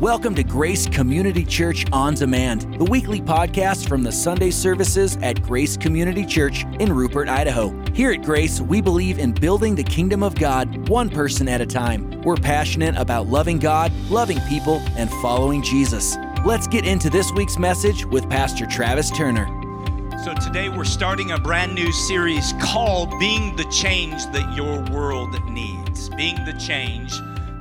Welcome to Grace Community Church On Demand, the weekly podcast from the Sunday services at Grace Community Church in Rupert, Idaho. Here at Grace, we believe in building the kingdom of God one person at a time. We're passionate about loving God, loving people, and following Jesus. Let's get into this week's message with Pastor Travis Turner. So, today we're starting a brand new series called Being the Change That Your World Needs. Being the Change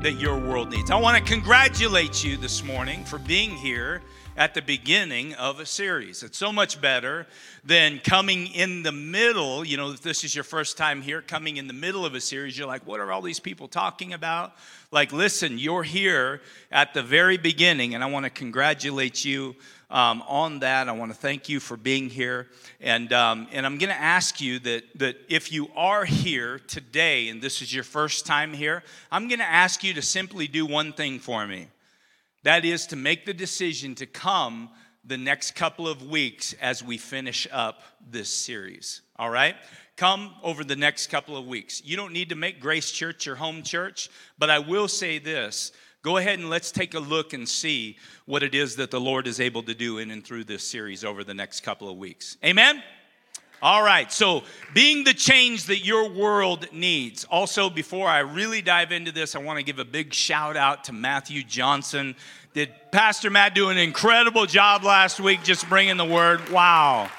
that your world needs. I want to congratulate you this morning for being here at the beginning of a series. It's so much better than coming in the middle. You know, if this is your first time here, coming in the middle of a series, you're like, what are all these people talking about? Like, listen, you're here at the very beginning, and I want to congratulate you um, on that. I want to thank you for being here. And, um, and I'm going to ask you that, that if you are here today and this is your first time here, I'm going to ask you to simply do one thing for me. That is to make the decision to come the next couple of weeks as we finish up this series. All right? Come over the next couple of weeks. You don't need to make Grace Church your home church, but I will say this Go ahead and let's take a look and see what it is that the Lord is able to do in and through this series over the next couple of weeks. Amen? All right, so being the change that your world needs. Also, before I really dive into this, I want to give a big shout out to Matthew Johnson. Did Pastor Matt do an incredible job last week just bringing the word? Wow.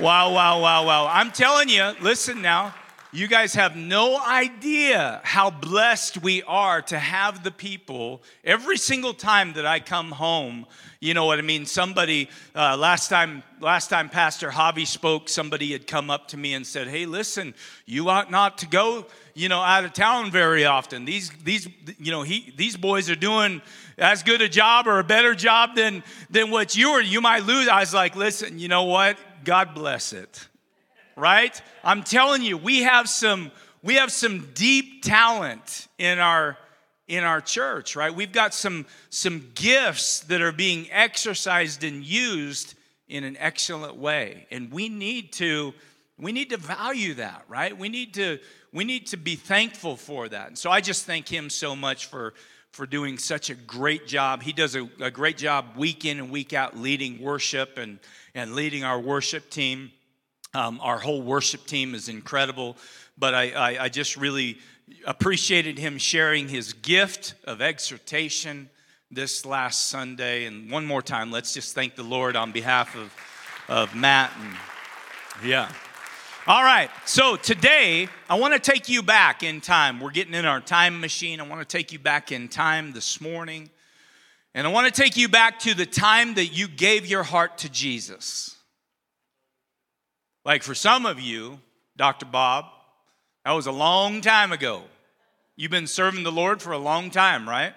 Wow, wow, wow, wow. I'm telling you, listen now. You guys have no idea how blessed we are to have the people every single time that I come home. You know what I mean? Somebody uh, last time, last time Pastor Javi spoke, somebody had come up to me and said, "Hey, listen, you ought not to go, you know, out of town very often. These, these, you know, he, these boys are doing as good a job or a better job than than what you are. You might lose." I was like, "Listen, you know what? God bless it." Right? I'm telling you, we have some we have some deep talent in our in our church, right? We've got some some gifts that are being exercised and used in an excellent way. And we need to we need to value that, right? We need to we need to be thankful for that. And so I just thank him so much for for doing such a great job. He does a, a great job week in and week out leading worship and, and leading our worship team. Um, our whole worship team is incredible, but I, I, I just really appreciated him sharing his gift of exhortation this last Sunday. And one more time, let's just thank the Lord on behalf of, of Matt. And, yeah. All right, so today I want to take you back in time. We're getting in our time machine. I want to take you back in time this morning. And I want to take you back to the time that you gave your heart to Jesus. Like for some of you, Dr. Bob, that was a long time ago. You've been serving the Lord for a long time, right?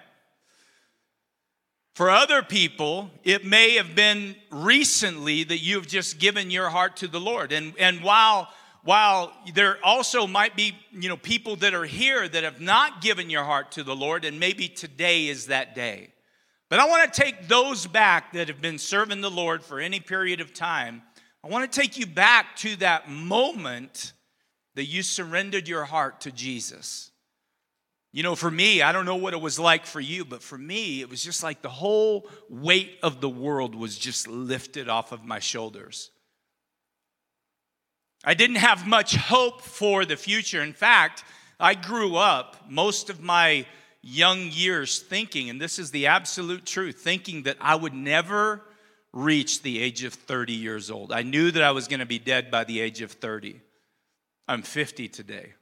For other people, it may have been recently that you've just given your heart to the Lord. And, and while, while there also might be you know, people that are here that have not given your heart to the Lord, and maybe today is that day. But I want to take those back that have been serving the Lord for any period of time I want to take you back to that moment that you surrendered your heart to Jesus. You know, for me, I don't know what it was like for you, but for me, it was just like the whole weight of the world was just lifted off of my shoulders. I didn't have much hope for the future. In fact, I grew up most of my young years thinking, and this is the absolute truth, thinking that I would never reached the age of 30 years old. I knew that I was going to be dead by the age of 30. I'm 50 today.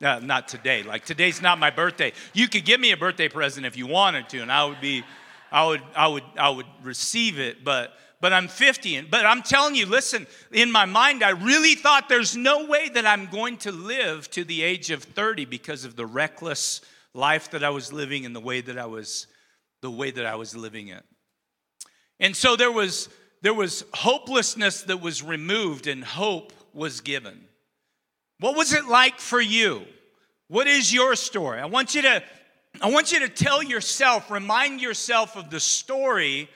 Uh, not today. Like today's not my birthday. You could give me a birthday present if you wanted to, and I would be, I would, I would, I would receive it. But, but I'm 50. And, but I'm telling you, listen. In my mind, I really thought there's no way that I'm going to live to the age of 30 because of the reckless life that I was living and the way that I was, the way that I was living it. And so there was, there was hopelessness that was removed and hope was given. What was it like for you? What is your story? I want you to I want you to tell yourself, remind yourself of the story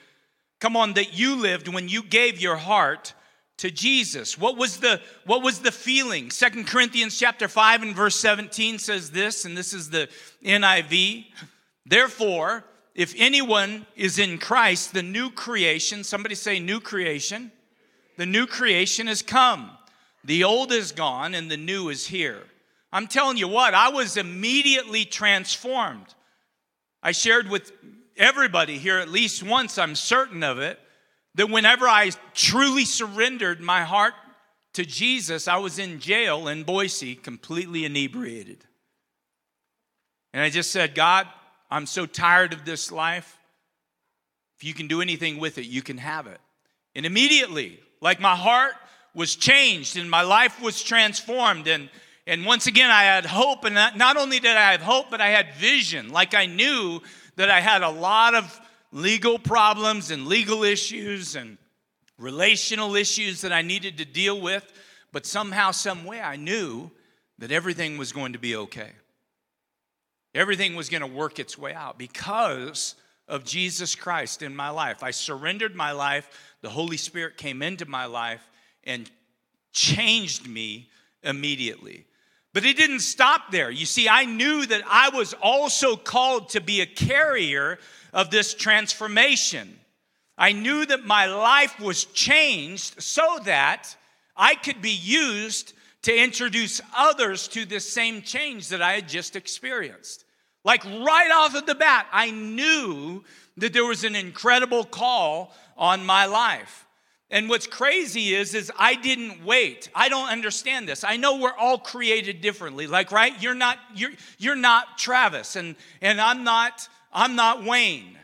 come on that you lived when you gave your heart to Jesus. What was the what was the feeling? Second Corinthians chapter 5 and verse 17 says this and this is the NIV. Therefore, if anyone is in Christ, the new creation, somebody say new creation, the new creation has come. The old is gone and the new is here. I'm telling you what, I was immediately transformed. I shared with everybody here at least once, I'm certain of it, that whenever I truly surrendered my heart to Jesus, I was in jail in Boise, completely inebriated. And I just said, God, I'm so tired of this life. If you can do anything with it, you can have it. And immediately, like my heart was changed and my life was transformed. And, and once again, I had hope. And not, not only did I have hope, but I had vision. Like I knew that I had a lot of legal problems and legal issues and relational issues that I needed to deal with. But somehow, some way, I knew that everything was going to be okay. Everything was going to work its way out because of Jesus Christ in my life. I surrendered my life, the Holy Spirit came into my life and changed me immediately. But it didn't stop there. You see, I knew that I was also called to be a carrier of this transformation. I knew that my life was changed so that I could be used to introduce others to this same change that I had just experienced. Like right off of the bat, I knew that there was an incredible call on my life. And what's crazy is is I didn't wait. I don't understand this. I know we're all created differently. Like right? You're not you're you're not Travis and and I'm not I'm not Wayne.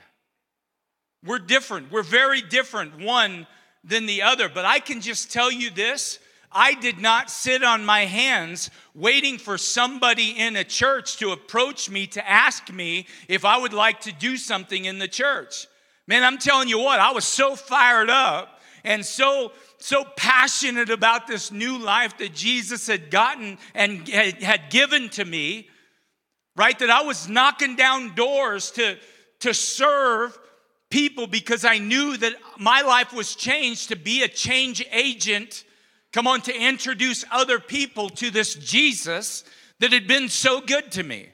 We're different. We're very different one than the other, but I can just tell you this, I did not sit on my hands waiting for somebody in a church to approach me to ask me if I would like to do something in the church. Man, I'm telling you what, I was so fired up and so so passionate about this new life that Jesus had gotten and had given to me, right? That I was knocking down doors to, to serve people because I knew that my life was changed to be a change agent. Come on, to introduce other people to this Jesus that had been so good to me.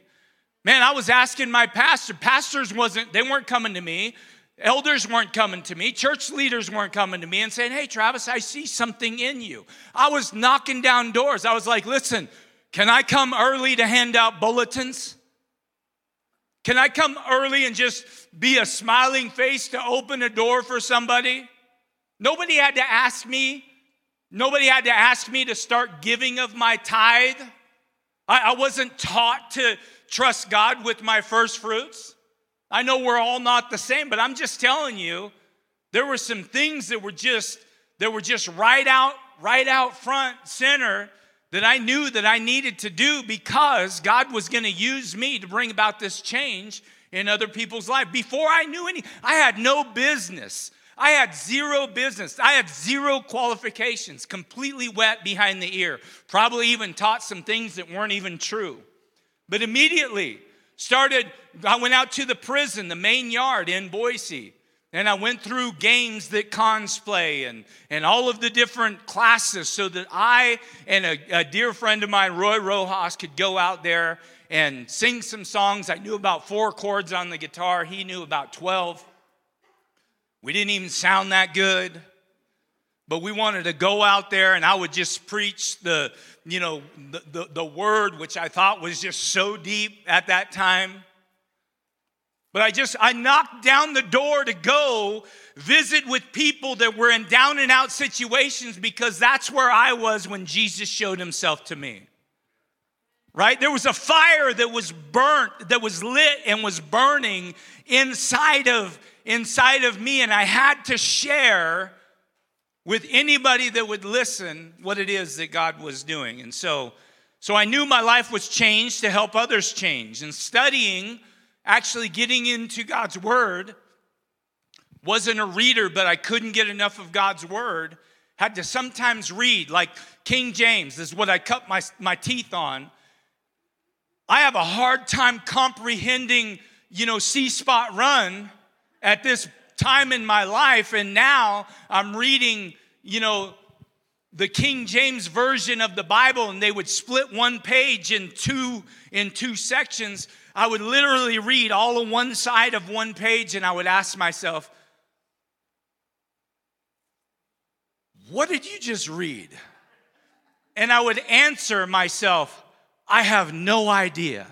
Man, I was asking my pastor, pastors wasn't, they weren't coming to me. Elders weren't coming to me. Church leaders weren't coming to me and saying, Hey, Travis, I see something in you. I was knocking down doors. I was like, Listen, can I come early to hand out bulletins? Can I come early and just be a smiling face to open a door for somebody? Nobody had to ask me. Nobody had to ask me to start giving of my tithe. I, I wasn't taught to trust God with my first fruits. I know we're all not the same, but I'm just telling you, there were some things that were just that were just right out, right out front center that I knew that I needed to do because God was going to use me to bring about this change in other people's life. Before I knew any, I had no business. I had zero business. I had zero qualifications, completely wet behind the ear. Probably even taught some things that weren't even true. But immediately, started, I went out to the prison, the main yard in Boise. And I went through games that cons play and, and all of the different classes so that I and a, a dear friend of mine, Roy Rojas, could go out there and sing some songs. I knew about four chords on the guitar, he knew about 12. We didn't even sound that good, but we wanted to go out there and I would just preach the, you know, the, the, the word, which I thought was just so deep at that time. But I just, I knocked down the door to go visit with people that were in down and out situations because that's where I was when Jesus showed himself to me. Right? There was a fire that was burnt, that was lit and was burning inside of inside of me and I had to share with anybody that would listen what it is that God was doing. And so, so I knew my life was changed to help others change. And studying, actually getting into God's Word, wasn't a reader, but I couldn't get enough of God's Word. Had to sometimes read, like King James, is what I cut my, my teeth on. I have a hard time comprehending, you know, See Spot Run at this time in my life, and now I'm reading, you know, the King James version of the Bible and they would split one page in two in two sections, I would literally read all of one side of one page and I would ask myself, What did you just read? And I would answer myself, I have no idea.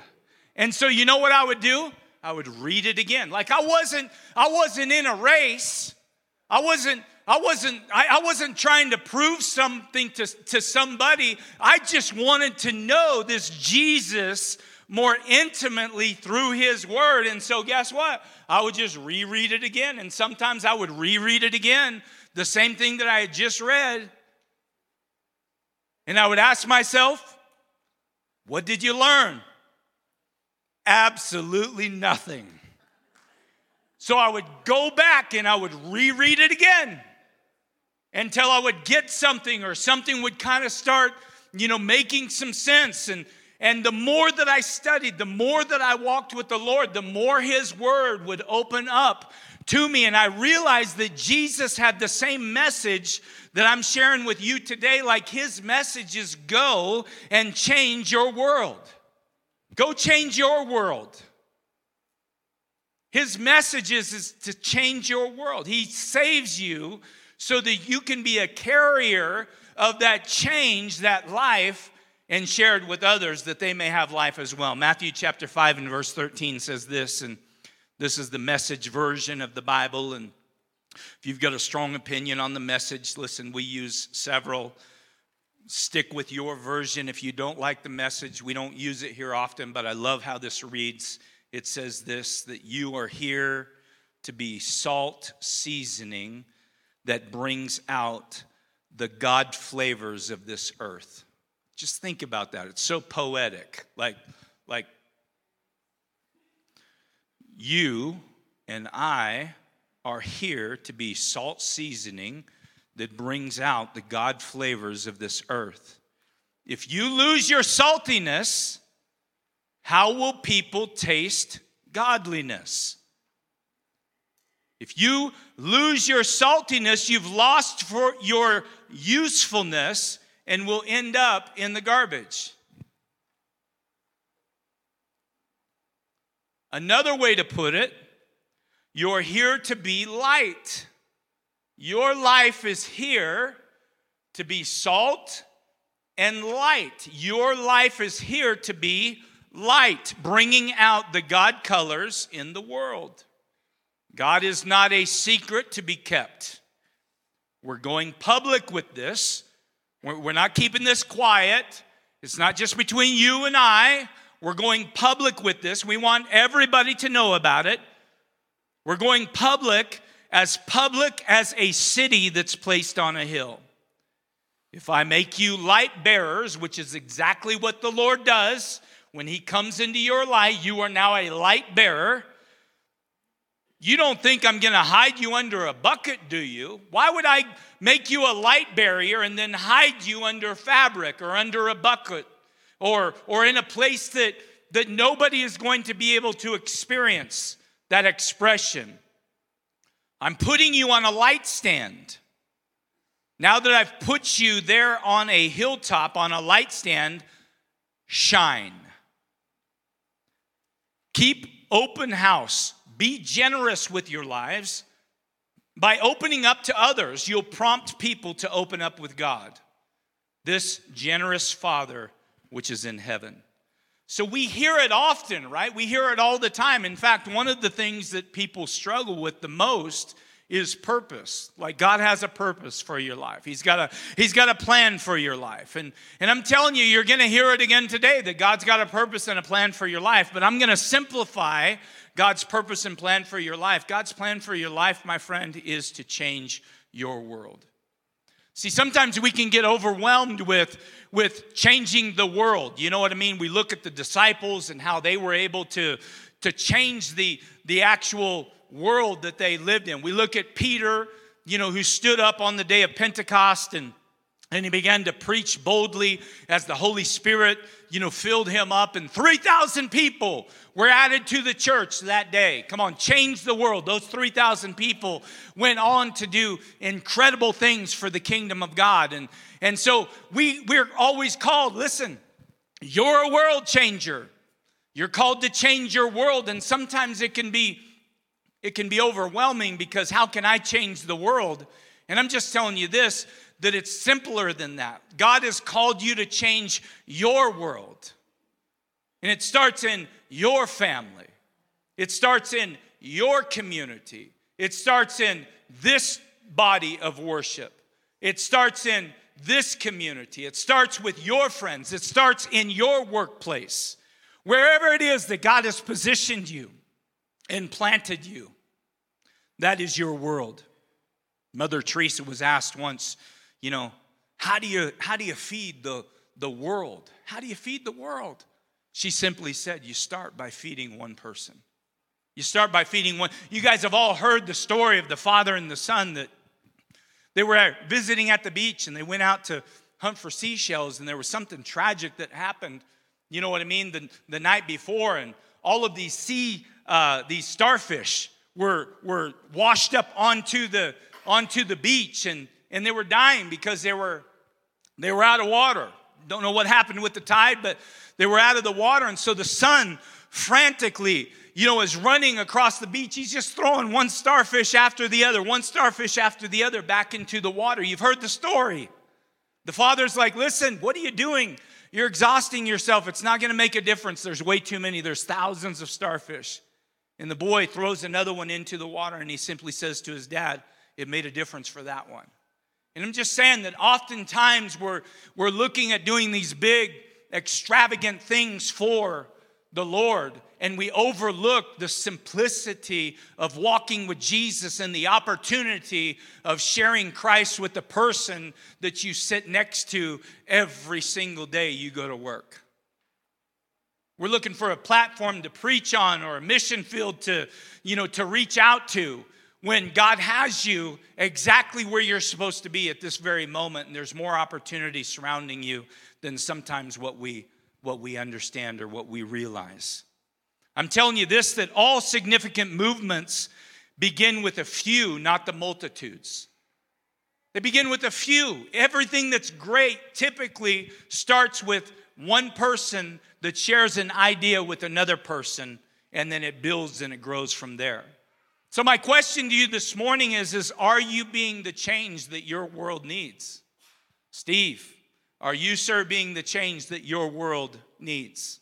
And so you know what I would do? I would read it again. Like I wasn't I wasn't in a race. I wasn't I wasn't I, I, wasn't trying to prove something to, to somebody. I just wanted to know this Jesus more intimately through his word. And so guess what? I would just reread it again. And sometimes I would reread it again, the same thing that I had just read. And I would ask myself, what did you learn? Absolutely nothing. So I would go back and I would reread it again until I would get something or something would kind of start, you know, making some sense. And, and the more that I studied, the more that I walked with the Lord, the more His Word would open up to me. And I realized that Jesus had the same message that I'm sharing with you today. Like His message is go and change your world. Go change your world. His message is, is to change your world. He saves you so that you can be a carrier of that change, that life, and shared with others that they may have life as well. Matthew chapter 5 and verse 13 says this, and this is the message version of the Bible. And if you've got a strong opinion on the message, listen, we use several. Stick with your version. If you don't like the message, we don't use it here often, but I love how this reads. It says this that you are here to be salt seasoning that brings out the God flavors of this earth. Just think about that. It's so poetic. Like, like you and I are here to be salt seasoning that brings out the God flavors of this earth. If you lose your saltiness, how will people taste godliness? If you lose your saltiness, you've lost for your usefulness and will end up in the garbage. Another way to put it, you're here to be light. Your life is here to be salt and light. Your life is here to be light, bringing out the God colors in the world. God is not a secret to be kept. We're going public with this. We're not keeping this quiet. It's not just between you and I. We're going public with this. We want everybody to know about it. We're going public as public as a city that's placed on a hill. If I make you light bearers, which is exactly what the Lord does, when He comes into your life, you are now a light bearer. You don't think I'm going to hide you under a bucket, do you? Why would I make you a light barrier and then hide you under fabric or under a bucket or, or in a place that, that nobody is going to be able to experience that expression? I'm putting you on a light stand. Now that I've put you there on a hilltop, on a light stand, shine. Keep open house be generous with your lives. By opening up to others, you'll prompt people to open up with God, this generous Father which is in heaven. So we hear it often, right? We hear it all the time. In fact, one of the things that people struggle with the most is purpose. Like God has a purpose for your life. He's got a He's got a plan for your life. And and I'm telling you, you're gonna hear it again today that God's got a purpose and a plan for your life. But I'm gonna simplify God's purpose and plan for your life. God's plan for your life, my friend, is to change your world. See, sometimes we can get overwhelmed with, with changing the world. You know what I mean? We look at the disciples and how they were able to, to change the, the actual world that they lived in. We look at Peter, you know, who stood up on the day of Pentecost and and he began to preach boldly as the holy spirit you know filled him up. And 3000 people were added to the church that day. Come on change the world. Those 3000 people went on to do incredible things for the kingdom of god. And and so we we're always called listen you're a world changer. You're called to change your world. And sometimes it can be it can be overwhelming because how can i change the world? And i'm just telling you this that it's simpler than that. God has called you to change your world. And it starts in your family, it starts in your community, it starts in this body of worship, it starts in this community, it starts with your friends, it starts in your workplace. Wherever it is that God has positioned you and planted you, that is your world. Mother Teresa was asked once, you know, how do you how do you feed the the world? How do you feed the world? She simply said, you start by feeding one person. You start by feeding one. You guys have all heard the story of the father and the son that they were visiting at the beach and they went out to hunt for seashells and there was something tragic that happened. You know what I mean? The, the night before and all of these sea, uh, these starfish were, were washed up onto the, onto the beach and and they were dying because they were they were out of water. Don't know what happened with the tide, but they were out of the water, and so the son frantically, you know, is running across the beach. He's just throwing one starfish after the other, one starfish after the other back into the water. You've heard the story. The father's like, "Listen, what are you doing? You're exhausting yourself. It's not going to make a difference. There's way too many. There's thousands of starfish." And the boy throws another one into the water and he simply says to his dad, It made a difference for that one. And I'm just saying that oftentimes we're, we're looking at doing these big, extravagant things for the Lord, and we overlook the simplicity of walking with Jesus and the opportunity of sharing Christ with the person that you sit next to every single day you go to work. We're looking for a platform to preach on or a mission field to, you know, to reach out to when God has you exactly where you're supposed to be at this very moment, and there's more opportunity surrounding you than sometimes what we, what we understand or what we realize. I'm telling you this that all significant movements begin with a few, not the multitudes. They begin with a few. Everything that's great typically starts with one person that shares an idea with another person, and then it builds and it grows from there. So my question to you this morning is is are you being the change that your world needs? Steve, are you sir being the change that your world needs?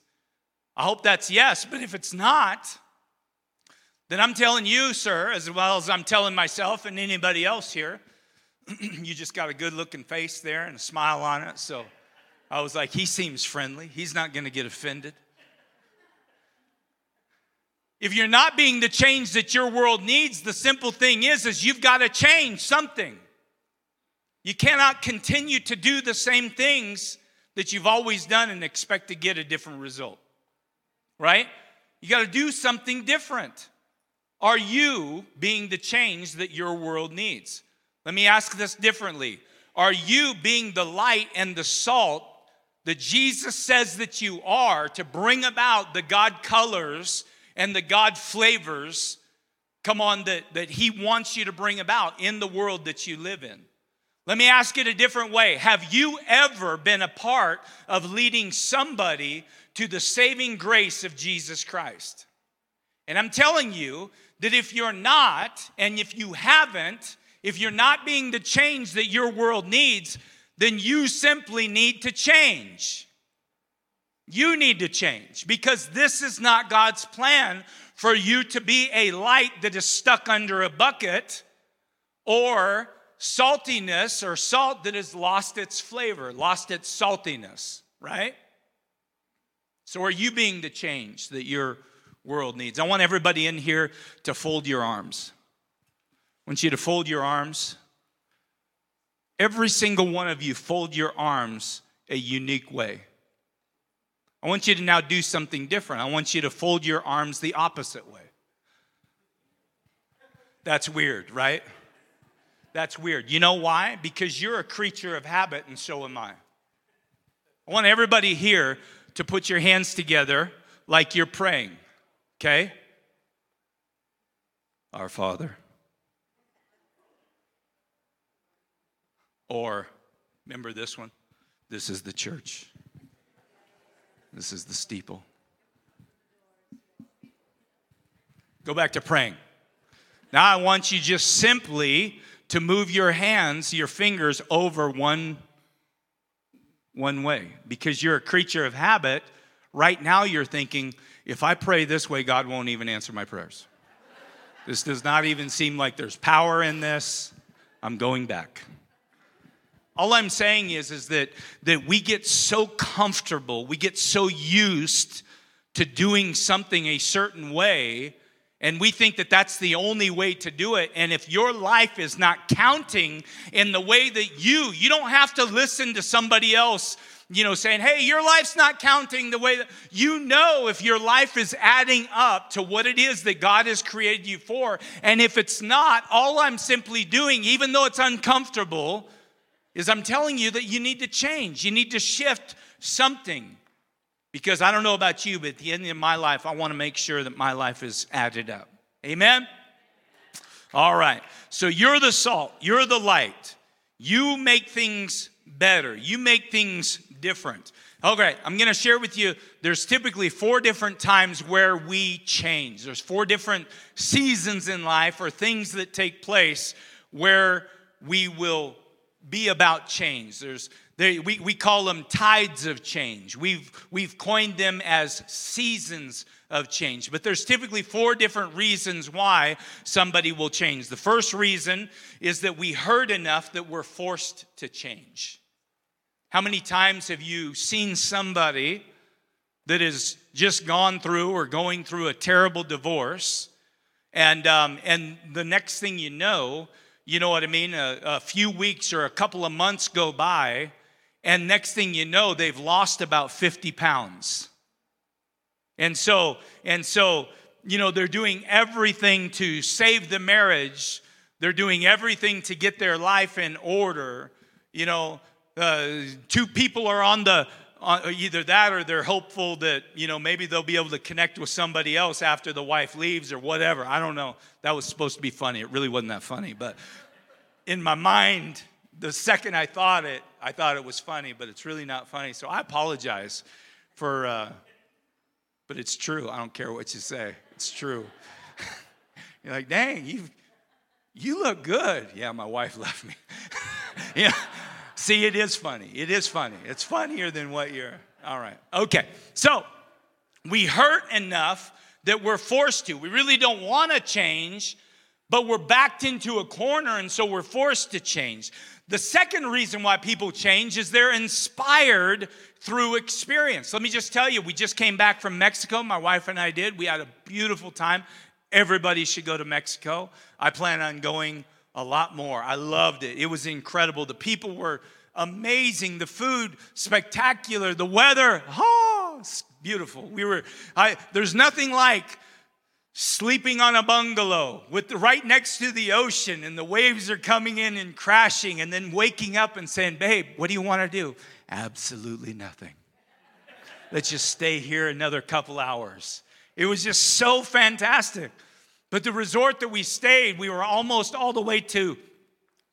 I hope that's yes, but if it's not, then I'm telling you, sir, as well as I'm telling myself and anybody else here, you just got a good looking face there and a smile on it. So I was like, he seems friendly. He's not going to get offended. If you're not being the change that your world needs, the simple thing is is you've got to change something. You cannot continue to do the same things that you've always done and expect to get a different result. Right? You got to do something different. Are you being the change that your world needs? Let me ask this differently. Are you being the light and the salt that Jesus says that you are to bring about the God colors and the God flavors, come on, that, that He wants you to bring about in the world that you live in. Let me ask it a different way. Have you ever been a part of leading somebody to the saving grace of Jesus Christ? And I'm telling you that if you're not, and if you haven't, if you're not being the change that your world needs, then you simply need to change. You need to change because this is not God's plan for you to be a light that is stuck under a bucket or saltiness or salt that has lost its flavor, lost its saltiness, right? So, are you being the change that your world needs? I want everybody in here to fold your arms. I want you to fold your arms. Every single one of you, fold your arms a unique way. I want you to now do something different. I want you to fold your arms the opposite way. That's weird, right? That's weird. You know why? Because you're a creature of habit, and so am I. I want everybody here to put your hands together like you're praying, okay? Our Father. Or, remember this one? This is the church. This is the steeple. Go back to praying. Now I want you just simply to move your hands, your fingers over one one way because you're a creature of habit. Right now you're thinking, if I pray this way, God won't even answer my prayers. this does not even seem like there's power in this. I'm going back. All I'm saying is, is that, that we get so comfortable, we get so used to doing something a certain way, and we think that that's the only way to do it. And if your life is not counting in the way that you, you don't have to listen to somebody else you know, saying, hey, your life's not counting the way that you know if your life is adding up to what it is that God has created you for. And if it's not, all I'm simply doing, even though it's uncomfortable, is I'm telling you that you need to change. You need to shift something. Because I don't know about you, but at the end of my life, I want to make sure that my life is added up. Amen? All right. So you're the salt, you're the light. You make things better, you make things different. Okay, I'm going to share with you there's typically four different times where we change. There's four different seasons in life or things that take place where we will be about change. There's, they, we, we call them tides of change. We've, we've coined them as seasons of change. But there's typically four different reasons why somebody will change. The first reason is that we heard enough that we're forced to change. How many times have you seen somebody that has just gone through or going through a terrible divorce? And, um, and the next thing you know, you know what I mean? A, a, few weeks or a couple of months go by, and next thing you know, they've lost about 50 pounds. And so, and so, you know, they're doing everything to save the marriage. They're doing everything to get their life in order. You know, uh, two people are on the uh, either that or they're hopeful that you know maybe they'll be able to connect with somebody else after the wife leaves or whatever. I don't know. That was supposed to be funny. It really wasn't that funny but in my mind the second i thought it i thought it was funny but it's really not funny. So i apologize for uh, but it's true. I don't care what you say. It's true. You're like dang you you look good. Yeah my wife left me. Yeah See, it is funny. It is funny. It's funnier than what you're. All right. Okay. So we hurt enough that we're forced to. We really don't want to change, but we're backed into a corner, and so we're forced to change. The second reason why people change is they're inspired through experience. Let me just tell you, we just came back from Mexico. My wife and I did. We had a beautiful time. Everybody should go to Mexico. I plan on going a lot more. I loved it. It was incredible. The people were amazing. The food spectacular. The weather, oh, beautiful. We were. I, there's nothing like sleeping on a bungalow with the, right next to the ocean and the waves are coming in and crashing and then waking up and saying babe what do you want to do absolutely nothing let's just stay here another couple hours it was just so fantastic but the resort that we stayed, we were almost all the way to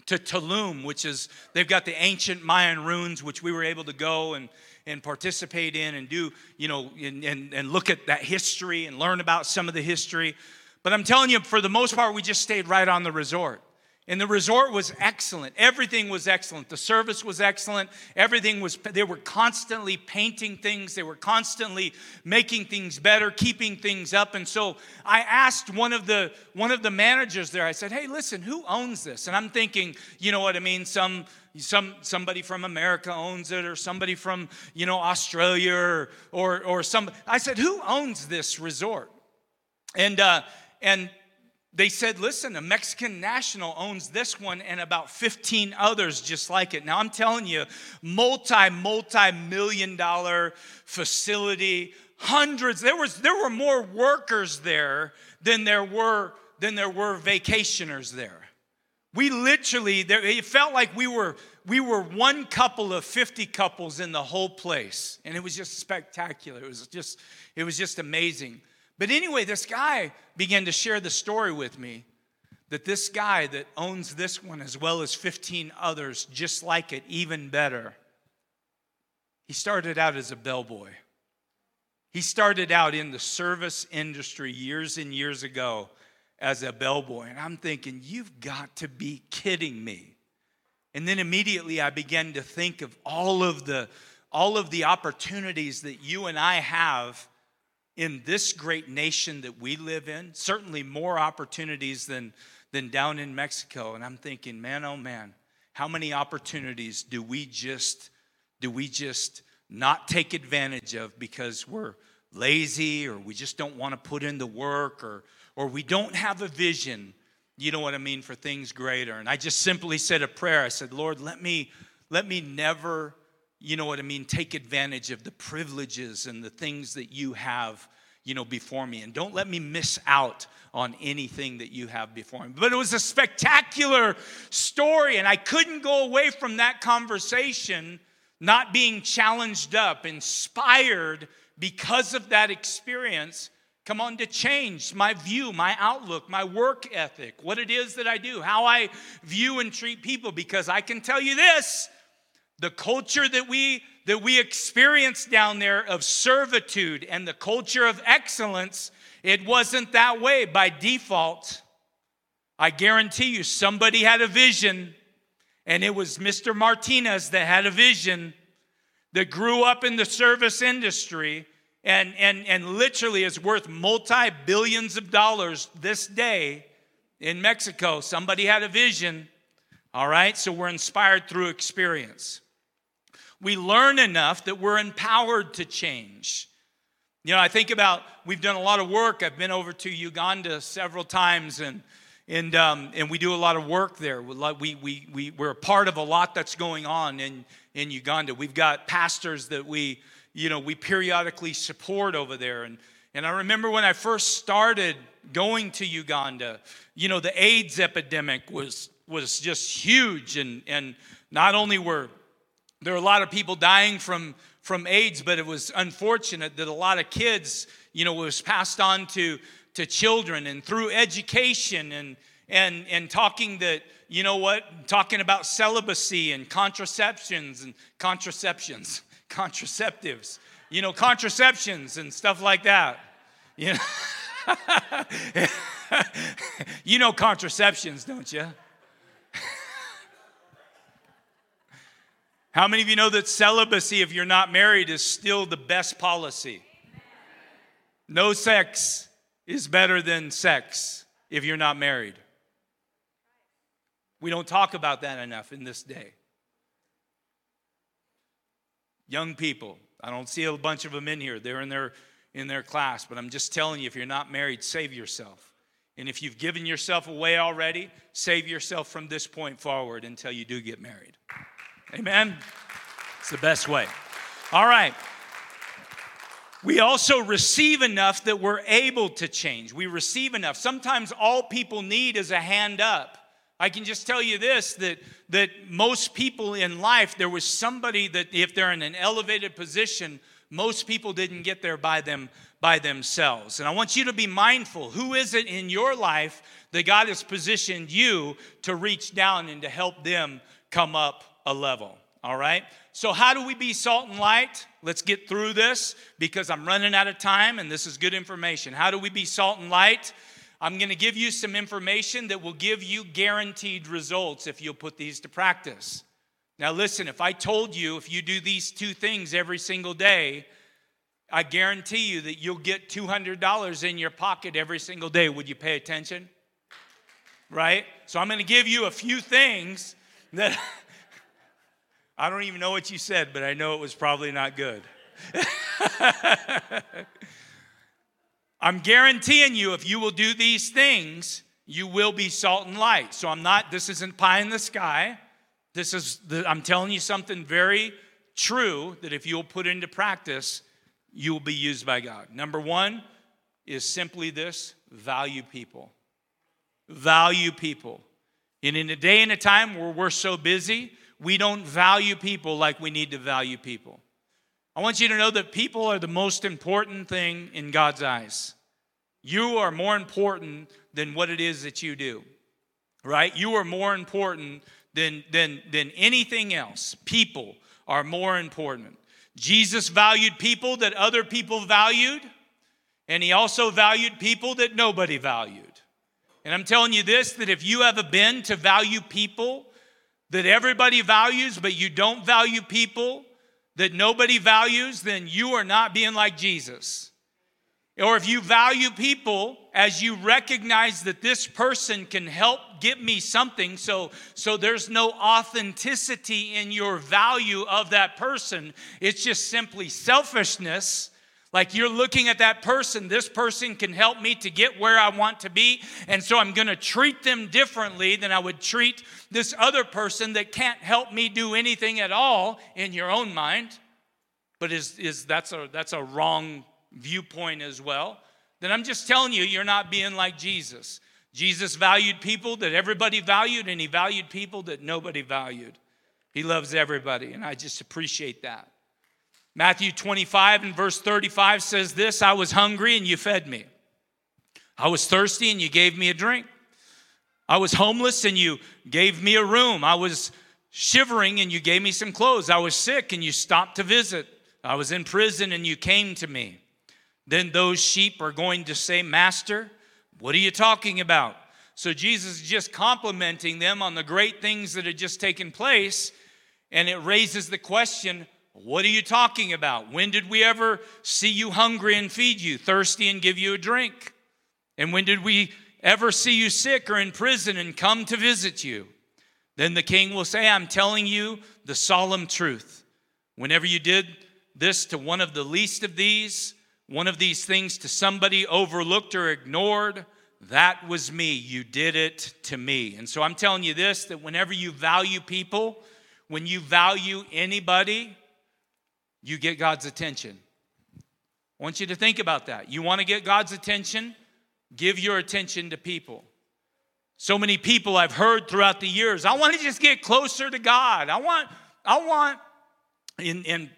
to Tulum, which is they've got the ancient Mayan ruins, which we were able to go and and participate in and do, you know, and, and, and look at that history and learn about some of the history. But I'm telling you, for the most part, we just stayed right on the resort. And the resort was excellent. Everything was excellent. The service was excellent. Everything was, they were constantly painting things. They were constantly making things better, keeping things up. And so I asked one of the, one of the managers there, I said, hey, listen, who owns this? And I'm thinking, you know what I mean? Some, some, somebody from America owns it or somebody from, you know, Australia or, or, or some, I said, who owns this resort? And, uh, and they said, listen, a Mexican national owns this one and about 15 others just like it. Now, I'm telling you, multi, multi million dollar facility, hundreds, there, was, there were more workers there than there were, than there were vacationers there. We literally, there, it felt like we were, we were one couple of 50 couples in the whole place. And it was just spectacular. It was just, it was just amazing. But anyway, this guy began to share the story with me that this guy that owns this one as well as 15 others just like it, even better, he started out as a bellboy. He started out in the service industry years and years ago as a bellboy. And I'm thinking, you've got to be kidding me. And then immediately I began to think of all of the all of the opportunities that you and I have in this great nation that we live in, certainly more opportunities than, than down in Mexico. And I'm thinking, man, oh man, how many opportunities do we just do we just not take advantage of because we're lazy or we just don't want to put in the work or or we don't have a vision, you know what I mean, for things greater. And I just simply said a prayer. I said, Lord, let me let me never you know what I mean, take advantage of the privileges and the things that you have, you know, before me. And don't let me miss out on anything that you have before me. But it was a spectacular story, and I couldn't go away from that conversation not being challenged up, inspired because of that experience. Come on, to change my view, my outlook, my work ethic, what it is that I do, how I view and treat people. Because I can tell you this the culture that we that we experience down there of servitude and the culture of excellence it wasn't that way. By default i guarantee you somebody had a vision and it was mr martinez that had a vision that grew up in the service industry and and and literally is worth multi-billions of dollars this day in mexico. Somebody had a vision. All right? So we're inspired through experience we learn enough that we're empowered to change. You know, I think about we've done a lot of work. I've been over to Uganda several times, and and um, and we do a lot of work there. We we we we're a part of a lot that's going on in in Uganda. We've got pastors that we you know we periodically support over there, and and I remember when I first started going to Uganda, you know, the AIDS epidemic was was just huge, and and not only were there are a lot of people dying from, from AIDS, but it was unfortunate that a lot of kids, you know, was passed on to, to children and through education and, and, and talking that, you know what, talking about celibacy and contraceptions and contraceptions, contraceptives, you know, contraceptions and stuff like that. You know, you know contraceptions, don't you? How many of you know that celibacy, if you're not married, is still the best policy? No sex is better than sex if you're not married. We don't talk about that enough in this day. Young people, I don't see a bunch of them in here. They're in their in their class, but I'm just telling you if you're not married, save yourself. And if you've given yourself away already, save yourself from this point forward until you do get married. Amen? It's the best way. All right. We also receive enough that we're able to change. We receive enough. Sometimes all people need is a hand up. I can just tell you this that, that most people in life, there was somebody that, if they're in an elevated position, most people didn't get there by them by themselves. And I want you to be mindful who is it in your life that God has positioned you to reach down and to help them come up a level. All right? So, how do we be salt and light? Let's get through this because I'm running out of time and this is good information. How do we be salt and light? I'm going to give you some information that will give you guaranteed results if you'll put these to practice. Now, listen, if I told you if you do these two things every single day, I guarantee you that you'll get $200 in your pocket every single day. Would you pay attention? Right? So, I'm going to give you a few things that. I don't even know what you said, but I know it was probably not good. I'm guaranteeing you, if you will do these things, you will be salt and light. So I'm not, this isn't pie in the sky. This is, the, I'm telling you something very true that if you'll put into practice, you will be used by God. Number one is simply this value people. Value people. And in a day and a time where we're so busy, we don't value people like we need to value people. I want you to know that people are the most important thing in God's eyes. You are more important than what it is that you do, right? You are more important than, than, than anything else. People are more important. Jesus valued people that other people valued, and he also valued people that nobody valued. And I'm telling you this that if you have a bend to value people that everybody values, but you don't value people that nobody values, then you are not being like Jesus. Or if you value people as you recognize that this person can help get me something, so, so there's no authenticity in your value of that person, it's just simply selfishness like you're looking at that person, this person can help me to get where I want to be. And so I'm going to treat them differently than I would treat this other person that can't help me do anything at all in your own mind. But is, is that's, a, that's a wrong viewpoint as well. Then I'm just telling you, you're not being like Jesus. Jesus valued people that everybody valued, and he valued people that nobody valued. He loves everybody, and I just appreciate that. Matthew 25 and verse 35 says this I was hungry and you fed me. I was thirsty and you gave me a drink. I was homeless and you gave me a room. I was shivering and you gave me some clothes. I was sick and you stopped to visit. I was in prison and you came to me. Then those sheep are going to say, Master, what are you talking about? So Jesus is just complimenting them on the great things that had just taken place. And it raises the question what are you talking about? When did we ever see you hungry and feed you, thirsty and give you a drink? And when did we ever see you sick or in prison and come to visit you? Then the king will say, I'm telling you the solemn truth. Whenever you did this to one of the least of these, one of these things to somebody overlooked or ignored, that was me. You did it to me. And so I'm telling you this that whenever you value people, when you value anybody, you get God's attention. I want you to think about that. You want to get God's attention? Give your attention to people. So many people I've heard throughout the years, I want to just get closer to God. I want, I want, and, and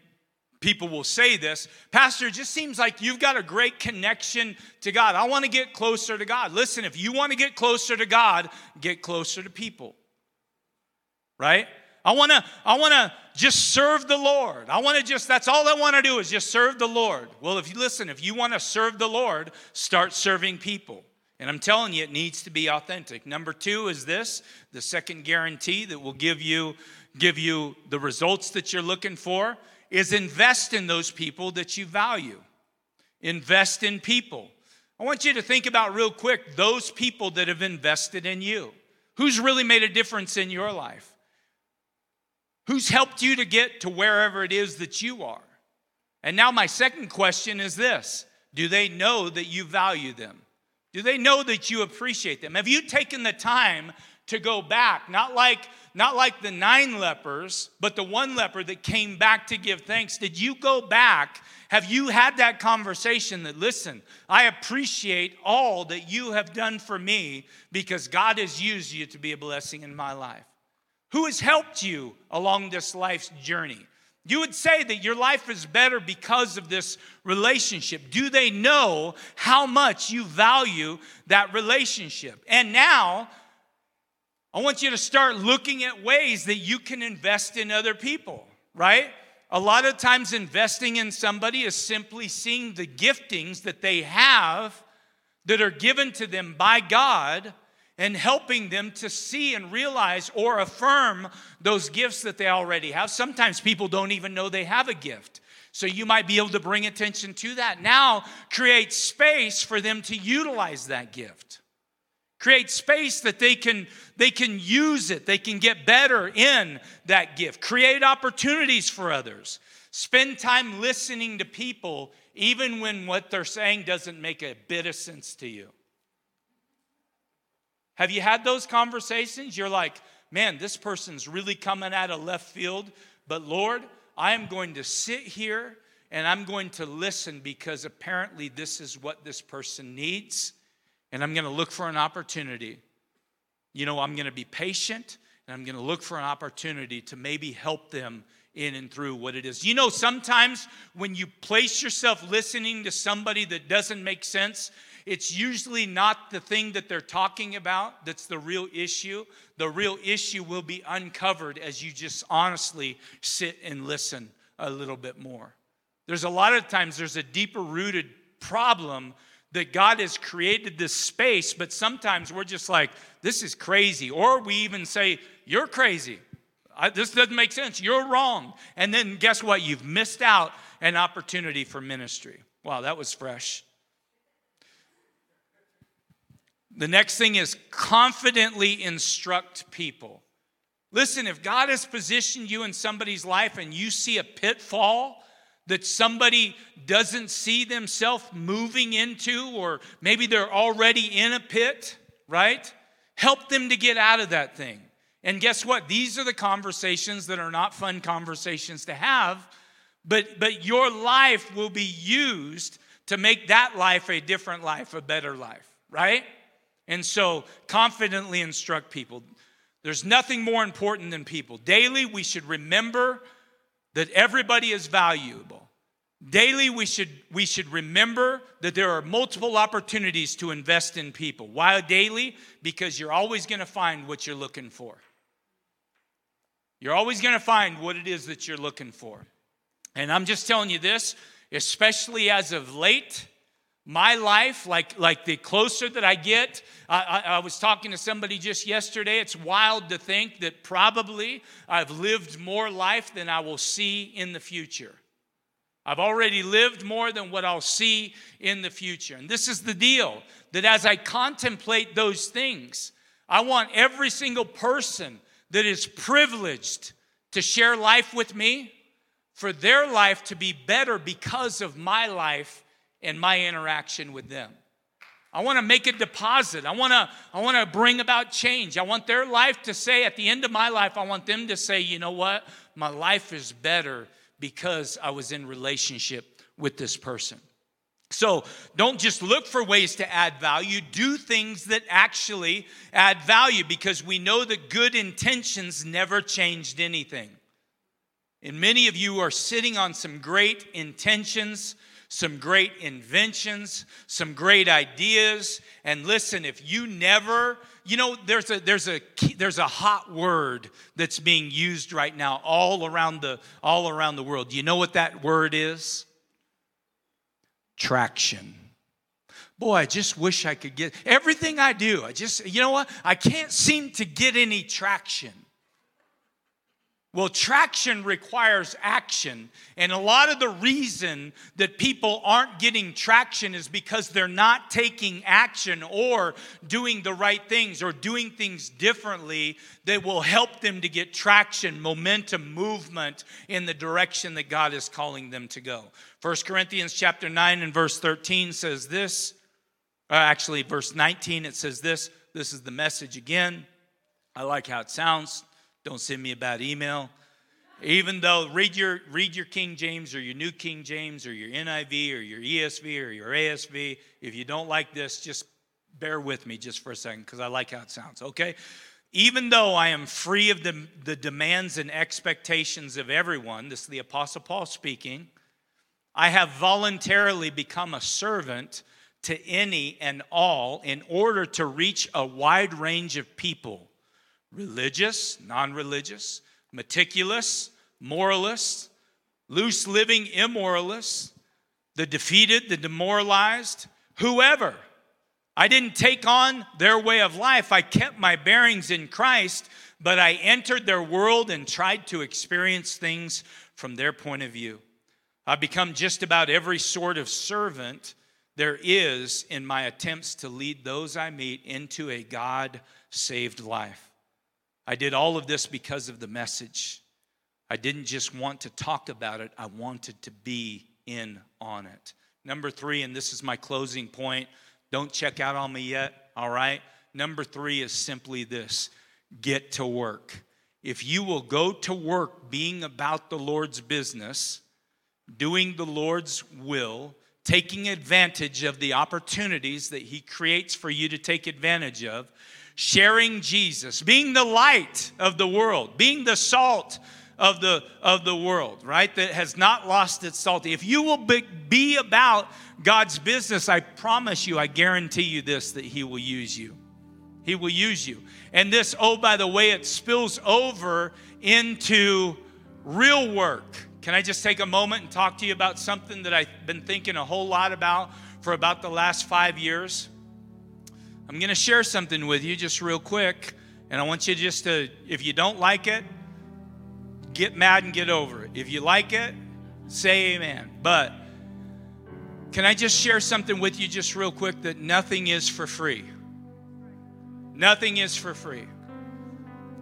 people will say this, Pastor, it just seems like you've got a great connection to God. I want to get closer to God. Listen, if you want to get closer to God, get closer to people. Right? I want to I want to just serve the Lord. I want to just that's all I want to do is just serve the Lord. Well, if you listen, if you want to serve the Lord, start serving people. And I'm telling you it needs to be authentic. Number 2 is this, the second guarantee that will give you give you the results that you're looking for is invest in those people that you value. Invest in people. I want you to think about real quick those people that have invested in you. Who's really made a difference in your life? Who's helped you to get to wherever it is that you are? And now, my second question is this Do they know that you value them? Do they know that you appreciate them? Have you taken the time to go back, not like not like the nine lepers, but the one leper that came back to give thanks. Did you go back? Have you had that conversation that, listen, I appreciate all that you have done for me because God has used you to be a blessing in my life? Who has helped you along this life's journey? You would say that your life is better because of this relationship. Do they know how much you value that relationship? And now, I want you to start looking at ways that you can invest in other people, right? A lot of times, investing in somebody is simply seeing the giftings that they have that are given to them by God and helping them to see and realize or affirm those gifts that they already have. Sometimes people don't even know they have a gift. So you might be able to bring attention to that. Now, create space for them to utilize that gift. Create space that they can they can use it. They can get better in that gift. Create opportunities for others. Spend time listening to people even when what they're saying doesn't make a bit of sense to you. Have you had those conversations? You're like, man, this person's really coming out of left field, but Lord, I am going to sit here and I'm going to listen because apparently this is what this person needs, and I'm going to look for an opportunity you know, I'm going to be patient and I'm going to look for an opportunity to maybe help them in and through what it is. You know, sometimes when you place yourself listening to somebody that doesn't make sense, it's usually not the thing that they're talking about that's the real issue. The real issue will be uncovered as you just honestly sit and listen a little bit more. There's a lot of times there's a deeper rooted problem that God has created this space, but sometimes we're just like, this is crazy. Or we even say, you're crazy. I, this doesn't make sense. You're wrong. And then guess what? You've missed out an opportunity for ministry. Wow, that was fresh. The next thing is confidently instruct people. Listen, if God has positioned you in somebody's life and you see a pitfall that somebody doesn't see themselves moving into, or maybe they're already in a pit, right? Help them to get out of that thing. And guess what? These are the conversations that are not fun conversations to have, but, but your life will be used to make that life a different life, a better life, right? And so confidently instruct people. There's nothing more important than people. Daily, we should remember that everybody is valuable. Daily, we should, we should remember that there are multiple opportunities to invest in people. Why daily? Because you're always going to find what you're looking for. You're always going to find what it is that you're looking for. And I'm just telling you this, especially as of late, my life, like, like the closer that I get, I, I, I, was talking to somebody just yesterday. It's wild to think that probably I've lived more life than I will see in the future. I've already lived more than what I'll see in the future. And this is the deal that as I contemplate those things, I want every single person that is privileged to share life with me for their life to be better because of my life and my interaction with them. I want to make a deposit. I want to I want to bring about change. I want their life to say at the end of my life I want them to say, "You know what? My life is better because I was in relationship with this person." So don't just look for ways to add value, do things that actually add value because we know that good intentions never changed anything. And many of you are sitting on some great intentions, some great inventions, some great ideas. And listen, if you never, you know, there's a there's a there's a hot word that's being used right now all around the all around the world. Do you know what that word is? traction. Boy, I just wish I could get everything I do. I just, you know what? I can't seem to get any traction. Well, traction requires action. And a lot of the reason that people aren't getting traction is because they're not taking action or doing the right things or doing things differently that will help them to get traction, momentum, movement in the direction that God is calling them to go. 1 Corinthians chapter 9 and verse 13 says this. Uh, actually, verse 19, it says this. This is the message again. I like how it sounds. Don't send me a bad email. Even though read your read your King James or your New King James or your NIV or your ESV or your ASV. If you don't like this, just bear with me just for a second because I like how it sounds. Okay. Even though I am free of the, the demands and expectations of everyone, this is the Apostle Paul speaking, I have voluntarily become a servant to any and all in order to reach a wide range of people religious, non religious, meticulous, moralists, loose living immoralists, the defeated, the demoralized, whoever. I didn't take on their way of life. I kept my bearings in Christ, but I entered their world and tried to experience things from their point of view. I've become just about every sort of servant there is in my attempts to lead those I meet into a God saved life. I did all of this because of the message. I didn't just want to talk about it, I wanted to be in on it. Number three, and this is my closing point. Don't check out on me yet, all right? Number three is simply this get to work. If you will go to work being about the Lord's business, doing the Lord's will, taking advantage of the opportunities that He creates for you to take advantage of, sharing Jesus, being the light of the world, being the salt of the of the world, right? That has not lost its salt. If you will be, be about God's business, I promise you, I guarantee you this that he will use you. He will use you. And this, oh, by the way, it spills over into real work. Can I just take a moment and talk to you about something that I've been thinking a whole lot about for about the last five years? I'm going to share something with you just real quick. And I want you just to, if you don't like it, get mad and get over it. If you like it, say amen. But can I just share something with you just real quick that nothing is for free? Nothing is for free.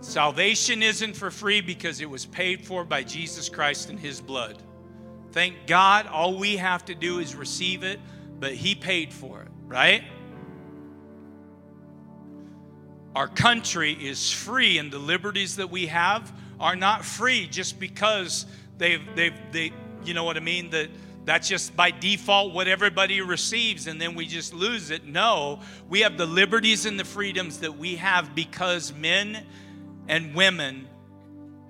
Salvation isn't for free because it was paid for by Jesus Christ and His blood. Thank God, all we have to do is receive it, but He paid for it, right? Our country is free, and the liberties that we have are not free just because they've, they've, they, you know what I mean? That that's just by default what everybody receives and then we just lose it. No, we have the liberties and the freedoms that we have because men and women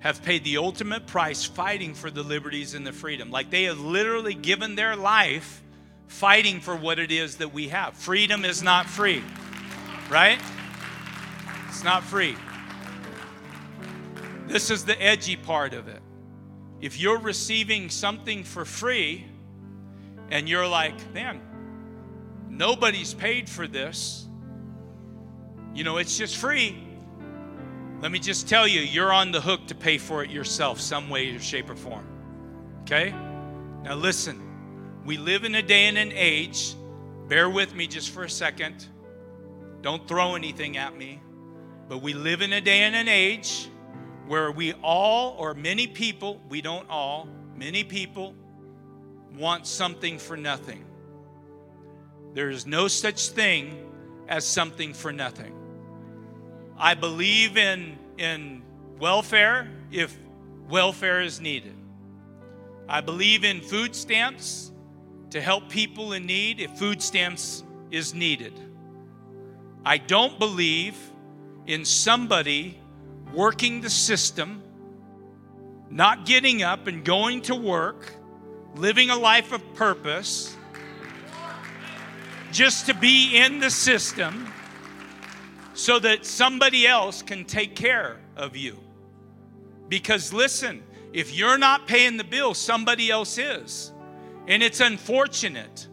have paid the ultimate price fighting for the liberties and the freedom. Like they have literally given their life fighting for what it is that we have. Freedom is not free, right? It's not free. This is the edgy part of it. If you're receiving something for free and you're like, man, nobody's paid for this, you know, it's just free. Let me just tell you, you're on the hook to pay for it yourself, some way, shape, or form. Okay? Now, listen, we live in a day and an age, bear with me just for a second. Don't throw anything at me. But we live in a day and an age where we all, or many people, we don't all, many people want something for nothing. There is no such thing as something for nothing. I believe in, in welfare if welfare is needed. I believe in food stamps to help people in need if food stamps is needed. I don't believe in somebody working the system, not getting up and going to work, living a life of purpose, just to be in the system so that somebody else can take care of you. Because listen, if you're not paying the bill, somebody else is. And it's unfortunate.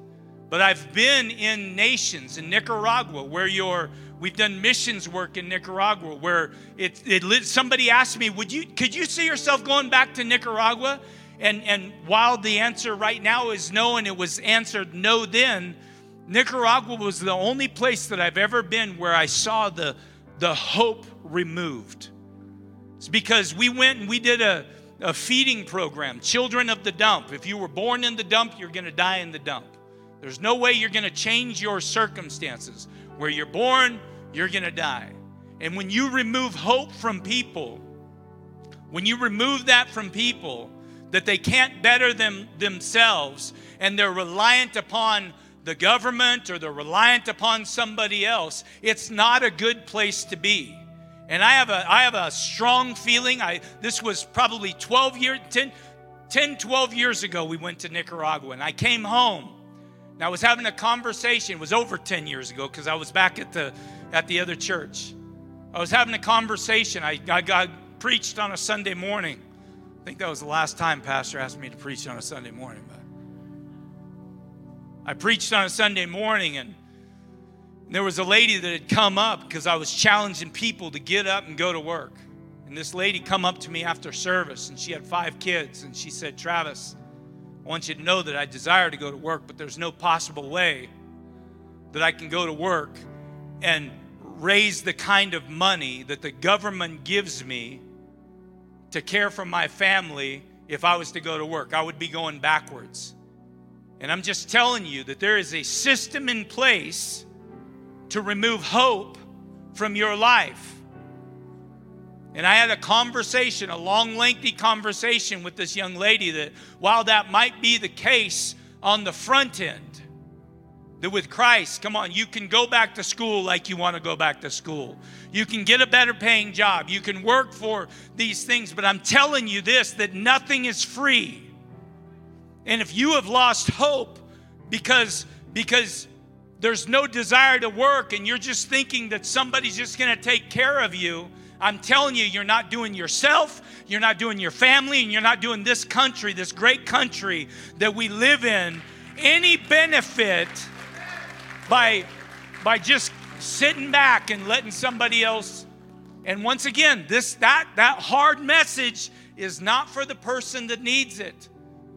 But I've been in nations, in Nicaragua, where you're We've done missions work in Nicaragua where it, it somebody asked me, "Would you could you see yourself going back to Nicaragua?" And and while the answer right now is no and it was answered no then, Nicaragua was the only place that I've ever been where I saw the the hope removed. It's because we went and we did a a feeding program, Children of the Dump. If you were born in the dump, you're going to die in the dump. There's no way you're going to change your circumstances. Where you're born, you're going to die. And when you remove hope from people, when you remove that from people, that they can't better them themselves and they're reliant upon the government or they're reliant upon somebody else, it's not a good place to be. And I have a I have a strong feeling. I this was probably 12 years 10 10 12 years ago we went to Nicaragua and I came home now, I was having a conversation, it was over 10 years ago because I was back at the, at the other church. I was having a conversation. I, I got preached on a Sunday morning. I think that was the last time Pastor asked me to preach on a Sunday morning. But I preached on a Sunday morning, and there was a lady that had come up because I was challenging people to get up and go to work. And this lady come up to me after service, and she had five kids, and she said, Travis, I want you to know that I desire to go to work, but there's no possible way that I can go to work and raise the kind of money that the government gives me to care for my family if I was to go to work. I would be going backwards. And I'm just telling you that there is a system in place to remove hope from your life. And I had a conversation, a long, lengthy conversation with this young lady that while that might be the case on the front end, That with Christ, come on, you can go back to school like you want to go back to school. You can get a better paying job. You can work for these things. But I'm telling you this that nothing is free. And if you have lost hope because, because there's no desire to work and you're just thinking that somebody's just going to take care of you, I'm telling you, you're not doing yourself, you're not doing your family, and you're not doing this country, this great country that we live in, any benefit by, by just sitting back and letting somebody else. And once again, this that that hard message is not for the person that needs it.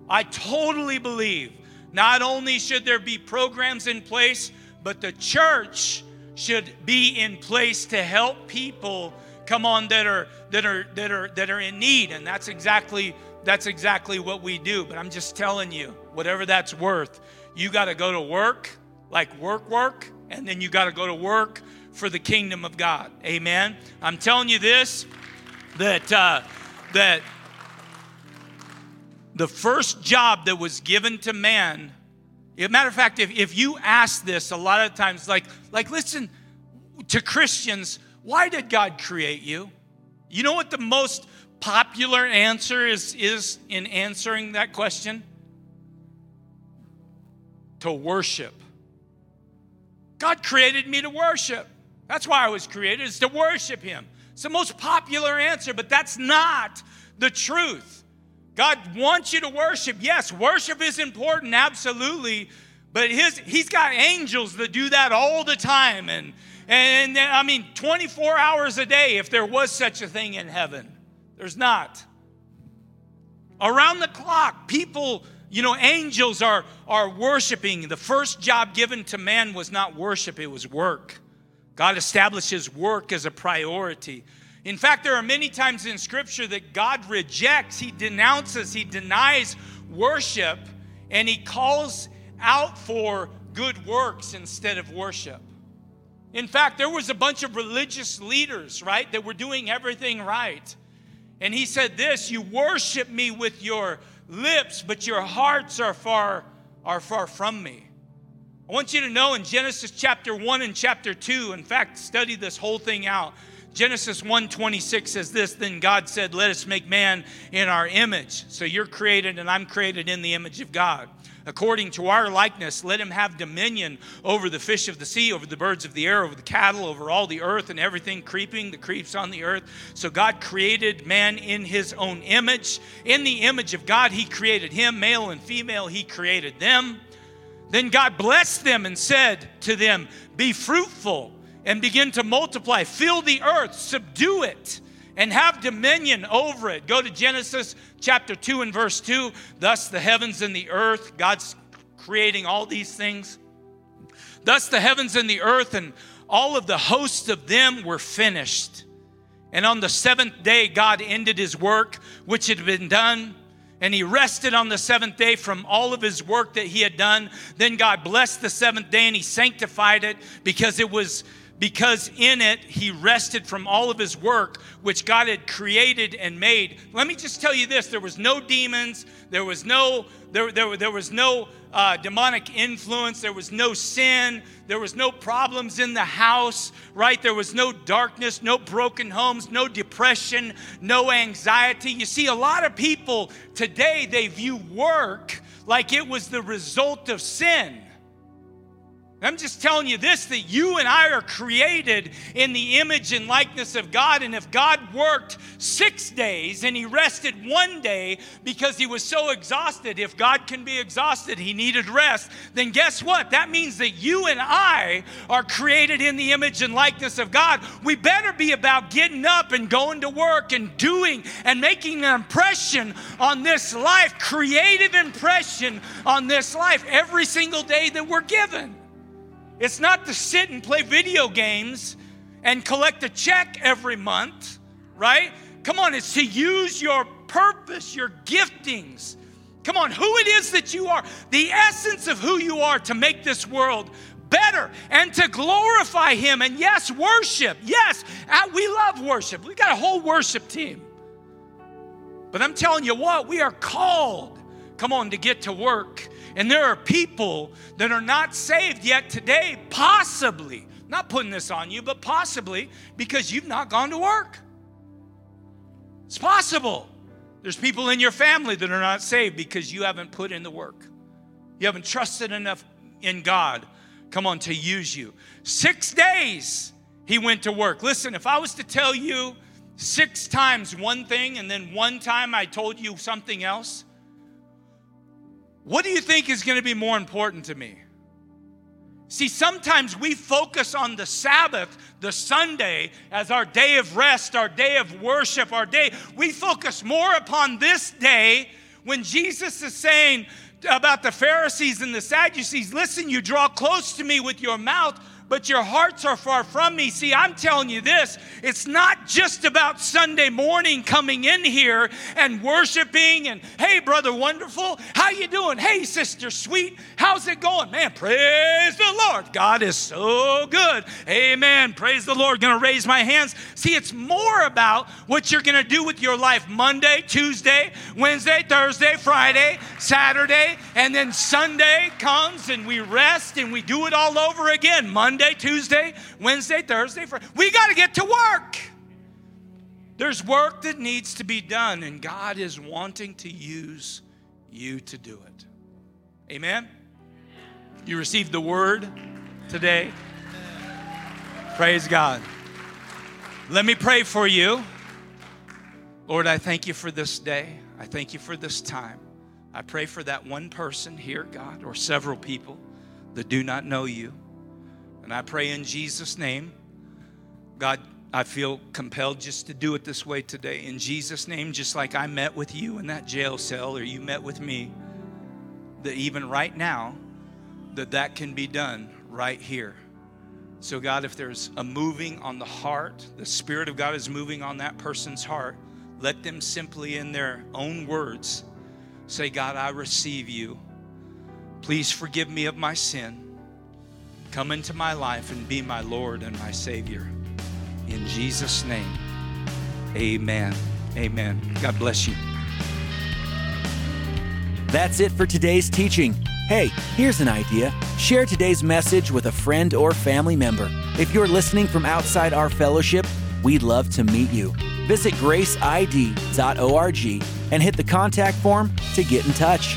I totally believe not only should there be programs in place, but the church should be in place to help people come on that are that are that are that are in need. And that's exactly that's exactly what we do. But i'm just telling you whatever that's worth you got to go to work like work work and then you got to go to work for the kingdom of god. Amen? I'm telling you this that uh, that the first job that was given to man as a matter of fact if, if you ask this a lot of times like like listen to christians why did God create you? You know what the most popular answer is, is in answering that question? To worship. God created me to worship. That's why I was created, is to worship Him. It's the most popular answer, but that's not the truth. God wants you to worship. Yes, worship is important, absolutely. But his, he's got angels that do that all the time. And, and I mean, 24 hours a day, if there was such a thing in heaven. There's not. Around the clock, people, you know, angels are, are worshiping. The first job given to man was not worship, it was work. God establishes work as a priority. In fact, there are many times in Scripture that God rejects, He denounces, He denies worship, and He calls out for good works instead of worship. In fact, there was a bunch of religious leaders, right, that were doing everything right. And he said this, you worship me with your lips, but your hearts are far are far from me. I want you to know in Genesis chapter 1 and chapter 2, in fact, study this whole thing out. Genesis 1:26 says this, then God said, "Let us make man in our image." So you're created and I'm created in the image of God according to our likeness. Let him have dominion over the fish of the sea, over the birds of the air, over the cattle, over all the earth, and everything creeping that creeps on the earth. So God created man in his own image. In the image of God, he created him, male and female, he created them. Then God blessed them and said to them, Be fruitful and begin to multiply, fill the earth, subdue it and have dominion over it. Go to Genesis chapter 2 and verse 2. Thus the heavens and the earth, God's creating all these things. Thus the heavens and the earth and all of the hosts of them were finished. And on the seventh day, God ended his work which had been done. And he rested on the seventh day from all of his work that he had done. Then God blessed the seventh day and he sanctified it because it was because in it he rested from all of his work which God had created and made. Let me just tell you this there was no demons, there was no, there, there, there was no uh, demonic influence, there was no sin, there was no problems in the house, right? There was no darkness, no broken homes, no depression, no anxiety. You see, a lot of people today, they view work like it was the result of sin. I'm just telling you this that you and I are created in the image and likeness of God. And if God worked six days and he rested one day because he was so exhausted, if God can be exhausted, he needed rest, then guess what? That means that you and I are created in the image and likeness of God. We better be about getting up and going to work and doing and making an impression on this life, creative impression on this life every single day that we're given. It's not to sit and play video games and collect a check every month, right? Come on, it's to use your purpose, your giftings. Come on, who it is that you are, the essence of who you are to make this world better and to glorify Him. And yes, worship. Yes, we love worship. We got a whole worship team. But I'm telling you what, we are called, come on, to get to work And there are people that are not saved yet today, possibly, not putting this on you, but possibly because you've not gone to work. It's possible. There's people in your family that are not saved because you haven't put in the work. You haven't trusted enough in God, come on, to use you. Six days he went to work. Listen, if I was to tell you six times one thing and then one time I told you something else, what do you think is going to be more important to me? See, sometimes we focus on the Sabbath, the Sunday, as our day of rest, our day of worship, our day. We focus more upon this day when Jesus is saying about the Pharisees and the Sadducees listen, you draw close to me with your mouth, but your hearts are far from me. See, I'm telling you this, it's not just about Sunday morning coming in here and worshiping and hey brother wonderful, how you doing? Hey sister sweet, how's it going? Man, praise the Lord. God is so good. Amen. Praise the Lord. To raise my hands. See, it's more about what you're to do with your life Monday, Tuesday, Wednesday, Thursday, Friday, Saturday, and then Sunday comes and we rest and we do it all over again. Monday Monday, Tuesday, Wednesday, Thursday, Friday. We got to get to work. There's work that needs to be done, and God is wanting to use you to do it. Amen? You received the word today? Praise God. Let me pray for you. Lord, I thank you for this day. I thank you for this time. I pray for that one person here, God, or several people that do not know you. And I pray in Jesus' name, God, I feel compelled just to do it this way today. In Jesus' name, just like I met with you in that jail cell or you met with me, that even right now, that that can be done right here. So, God, if there's a moving on the heart, the Spirit of God is moving on that person's heart, let them simply, in their own words, say, God, I receive you. Please forgive me of my sin. Come into my life and be my Lord and my Savior. In Jesus' name, amen. Amen. God bless you. That's it for today's teaching. Hey, here's an idea. Share today's message with a friend or family member. If you're listening from outside our fellowship, we'd love to meet you. Visit graceid.org and hit the contact form to get in touch.